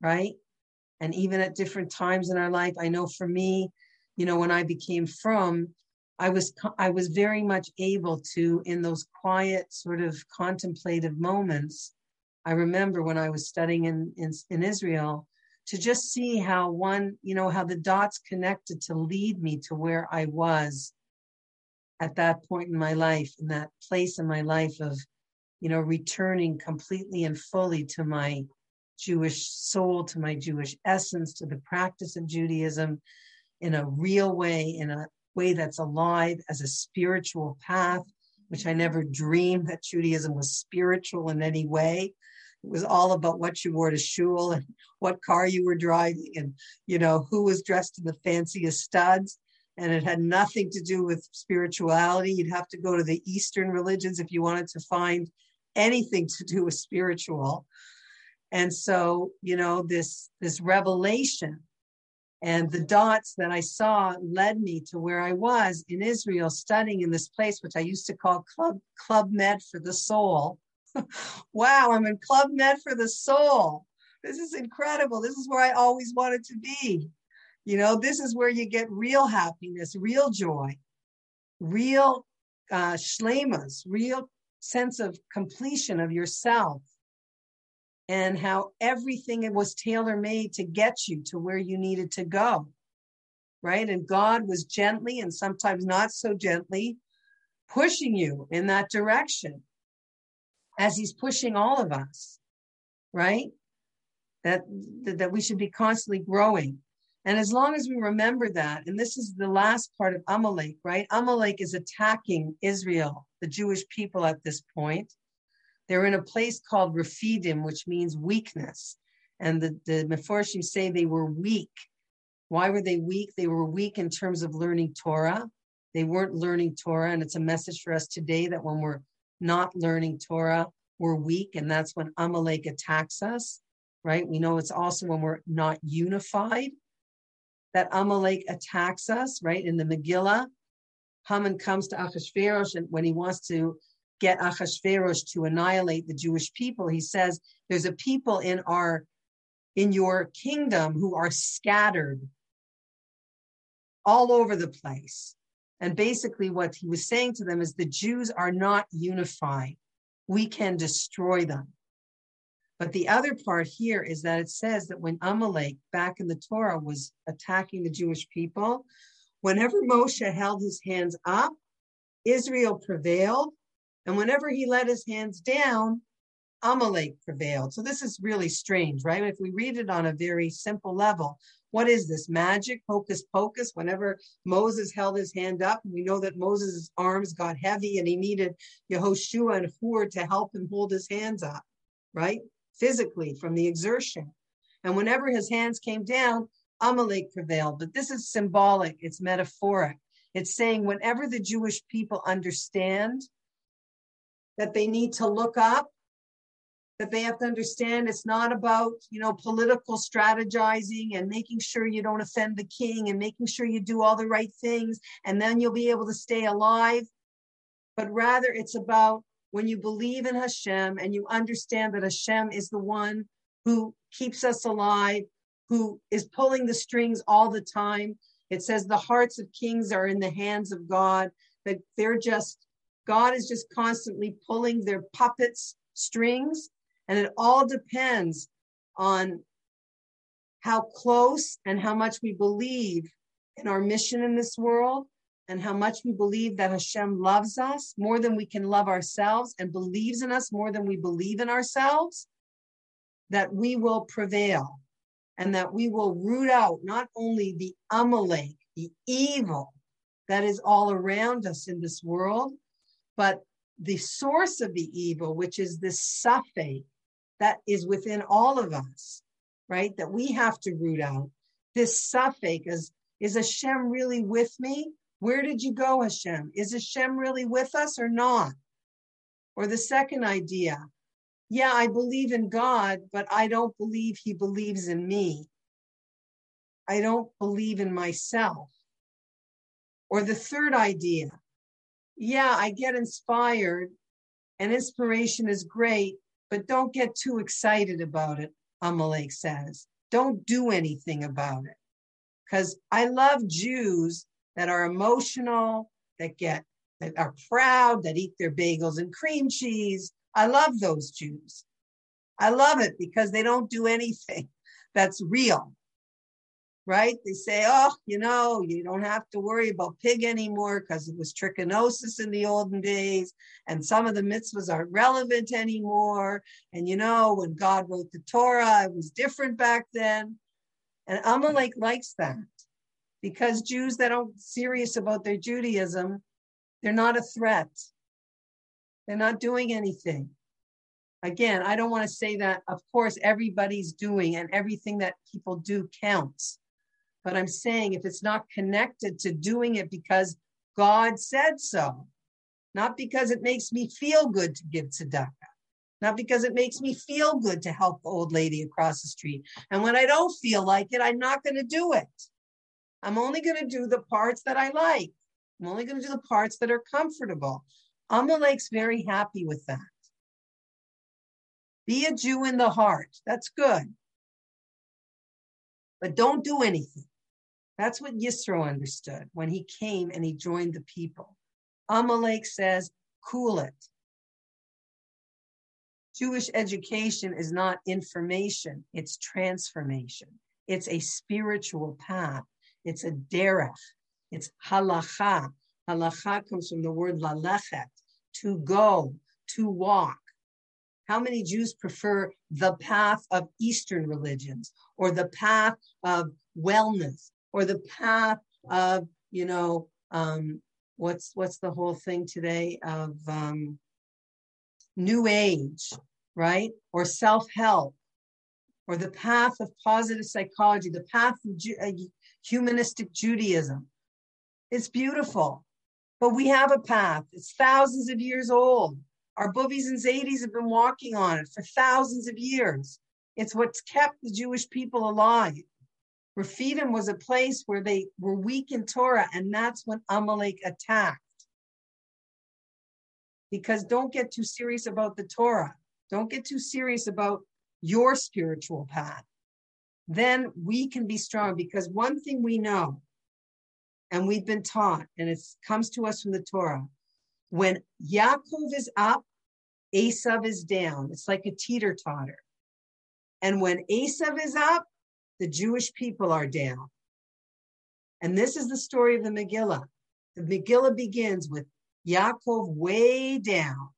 right? and even at different times in our life i know for me you know when i became frum i was i was very much able to in those quiet sort of contemplative moments i remember when i was studying in in, in israel to just see how one you know how the dots connected to lead me to where i was at that point in my life in that place in my life of you know returning completely and fully to my Jewish soul, to my Jewish essence, to the practice of Judaism in a real way, in a way that's alive as a spiritual path, which I never dreamed that Judaism was spiritual in any way. It was all about what you wore to shul and what car you were driving and, you know, who was dressed in the fanciest studs. And it had nothing to do with spirituality. You'd have to go to the Eastern religions if you wanted to find anything to do with spiritual and so you know this this revelation and the dots that i saw led me to where i was in israel studying in this place which i used to call club club med for the soul wow i'm in club med for the soul this is incredible this is where i always wanted to be you know this is where you get real happiness real joy real uh, shlemas real sense of completion of yourself and how everything was tailor made to get you to where you needed to go. Right. And God was gently and sometimes not so gently pushing you in that direction as he's pushing all of us. Right. That, that we should be constantly growing. And as long as we remember that, and this is the last part of Amalek, right? Amalek is attacking Israel, the Jewish people at this point. They're in a place called Rephidim, which means weakness. And the, the Meforshim say they were weak. Why were they weak? They were weak in terms of learning Torah. They weren't learning Torah. And it's a message for us today that when we're not learning Torah, we're weak. And that's when Amalek attacks us, right? We know it's also when we're not unified that Amalek attacks us, right? In the Megillah, Haman comes to Achashverosh and when he wants to get Achashverosh to annihilate the Jewish people. He says there's a people in our in your kingdom who are scattered all over the place. And basically, what he was saying to them is the Jews are not unified. We can destroy them. But the other part here is that it says that when Amalek back in the Torah was attacking the Jewish people, whenever Moshe held his hands up, Israel prevailed and whenever he let his hands down, Amalek prevailed. So this is really strange, right? If we read it on a very simple level, what is this magic, hocus pocus? Whenever Moses held his hand up, we know that Moses' arms got heavy and he needed Yehoshua and Hur to help him hold his hands up, right? Physically from the exertion. And whenever his hands came down, Amalek prevailed. But this is symbolic, it's metaphoric. It's saying whenever the Jewish people understand that they need to look up that they have to understand it's not about you know political strategizing and making sure you don't offend the king and making sure you do all the right things and then you'll be able to stay alive but rather it's about when you believe in Hashem and you understand that Hashem is the one who keeps us alive who is pulling the strings all the time. It says the hearts of kings are in the hands of God that they're just God is just constantly pulling their puppets strings, and it all depends on how close and how much we believe in our mission in this world and how much we believe that Hashem loves us more than we can love ourselves and believes in us more than we believe in ourselves, that we will prevail and that we will root out not only the Amalek, the evil that is all around us in this world, but the source of the evil, which is this safek that is within all of us, right? That we have to root out. This safek is, is Hashem really with me? Where did you go, Hashem? Is Hashem really with us or not? Or the second idea, yeah, I believe in God, but I don't believe he believes in me. I don't believe in myself. Or the third idea, yeah, I get inspired and inspiration is great, but don't get too excited about it, Amalek says. Don't do anything about it. Because I love Jews that are emotional, that get that are proud, that eat their bagels and cream cheese, I love those Jews. I love it because they don't do anything that's real, right? They say, oh, you know, you don't have to worry about pig anymore because it was trichinosis in the olden days, and some of the mitzvahs aren't relevant anymore. And you know, when God wrote the Torah, it was different back then. And Amalek likes that because Jews that aren't serious about their Judaism, they're not a threat. They're not doing anything. Again, I don't want to say that, of course, everybody's doing and everything that people do counts. But I'm saying if it's not connected to doing it because God said so, not because it makes me feel good to give tzedakah, not because it makes me feel good to help the old lady across the street. And when I don't feel like it, I'm not going to do it. I'm only going to do the parts that I like. I'm only going to do the parts that are comfortable. Amalek's very happy with that. Be a Jew in the heart. That's good. But don't do anything. That's what Yisro understood when he came and he joined the people. Amalek says, cool it. Jewish education is not information, it's transformation. It's a spiritual path. It's a derech. It's halacha. Halacha comes from the word lalechet, to go, to walk. How many Jews prefer the path of Eastern religions or the path of wellness or the path of, you know, um, what's what's the whole thing today of um, new age, right? Or self-help, or the path of positive psychology, the path of Ju- uh, humanistic Judaism. It's beautiful. But we have a path. It's thousands of years old. Our bubbies and zadies have been walking on it for thousands of years. It's what's kept the Jewish people alive. Rephidim was a place where they were weak in Torah, and that's when Amalek attacked. Because don't get too serious about the Torah. Don't get too serious about your spiritual path. Then we can be strong because one thing we know and we've been taught, and it comes to us from the Torah. When Yaakov is up, Esav is down. It's like a teeter totter. And when Esav is up, the Jewish people are down. And this is the story of the Megillah. The Megillah begins with Yaakov way down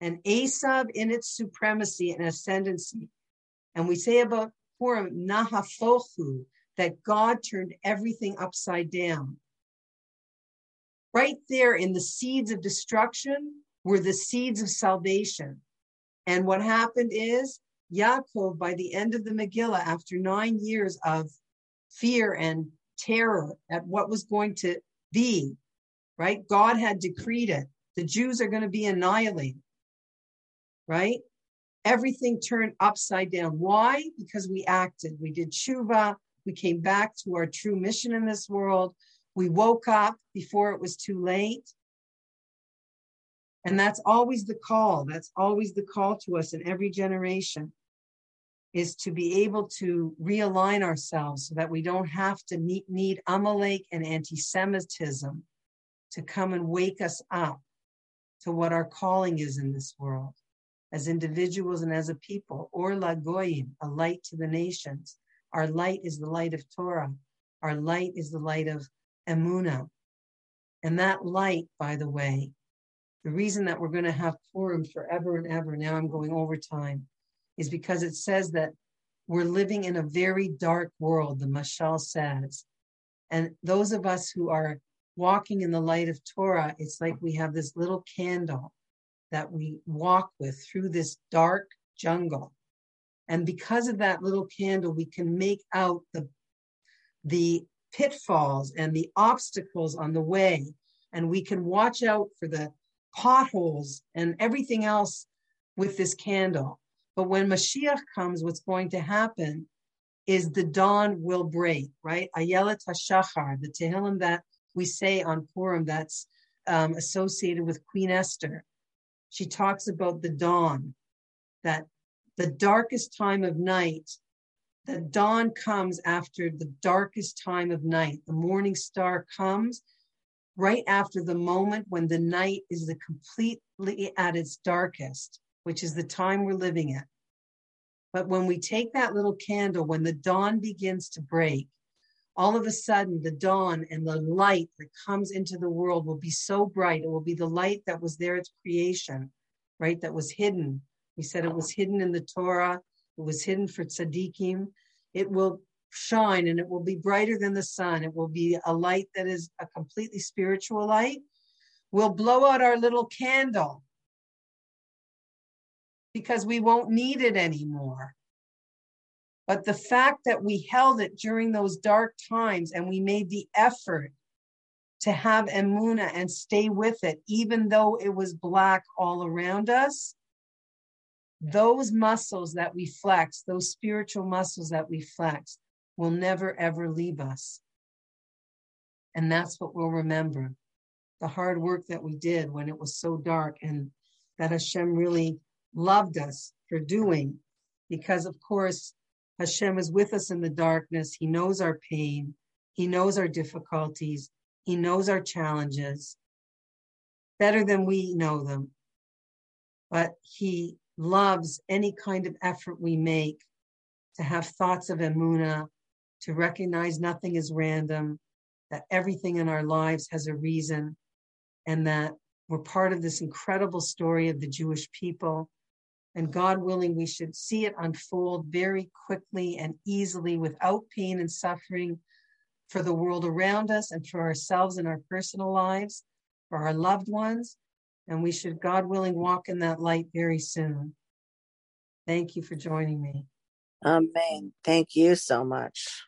and Esav in its supremacy and ascendancy. And we say about Purim, Nahafochu, that God turned everything upside down. Right there in the seeds of destruction were the seeds of salvation. And what happened is Yaakov, by the end of the Megillah, after nine years of fear and terror at what was going to be, right? God had decreed it. The Jews are going to be annihilated, right? Everything turned upside down. Why? Because we acted. We did tshuva. We came back to our true mission in this world. We woke up before it was too late. And that's always the call. That's always the call to us in every generation is to be able to realign ourselves so that we don't have to meet, need Amalek and anti Semitism to come and wake us up to what our calling is in this world. as individuals and as a people, ohr lagoyim, a light to the nations. Our light is the light of Torah. Our light is the light of Emuna. And that light, by the way, the reason that we're going to have Purim forever and ever, now I'm going over time, is because it says that we're living in a very dark world, the Mashal says. And those of us who are walking in the light of Torah, it's like we have this little candle that we walk with through this dark jungle. And because of that little candle, we can make out the, the pitfalls and the obstacles on the way. And we can watch out for the potholes and everything else with this candle. But when Mashiach comes, what's going to happen is the dawn will break, right? Ayelet HaShachar, the Tehillim that we say on Purim that's um, associated with Queen Esther. She talks about the dawn, that the darkest time of night, the dawn comes after the darkest time of night. The morning star comes right after the moment when the night is the completely at its darkest, which is the time we're living in. But when we take that little candle, when the dawn begins to break, all of a sudden the dawn and the light that comes into the world will be so bright. It will be the light that was there at creation, right? That was hidden. We said it was hidden in the Torah. It was hidden for tzaddikim. It will shine and it will be brighter than the sun. It will be a light that is a completely spiritual light. We'll blow out our little candle because we won't need it anymore. But the fact that we held it during those dark times and we made the effort to have emuna and stay with it, even though it was black all around us, those muscles that we flex, those spiritual muscles that we flex, will never ever leave us. And that's what we'll remember the hard work that we did when it was so dark and that Hashem really loved us for doing. Because, of course, Hashem is with us in the darkness. He knows our pain, He knows our difficulties, He knows our challenges better than we know them. But He loves any kind of effort we make to have thoughts of Emuna, to recognize nothing is random, that everything in our lives has a reason, and that we're part of this incredible story of the Jewish people. And God willing, we should see it unfold very quickly and easily without pain and suffering for the world around us and for ourselves in our personal lives, for our loved ones. And we should, God willing, walk in that light very soon. Thank you for joining me. Amen. Thank you so much.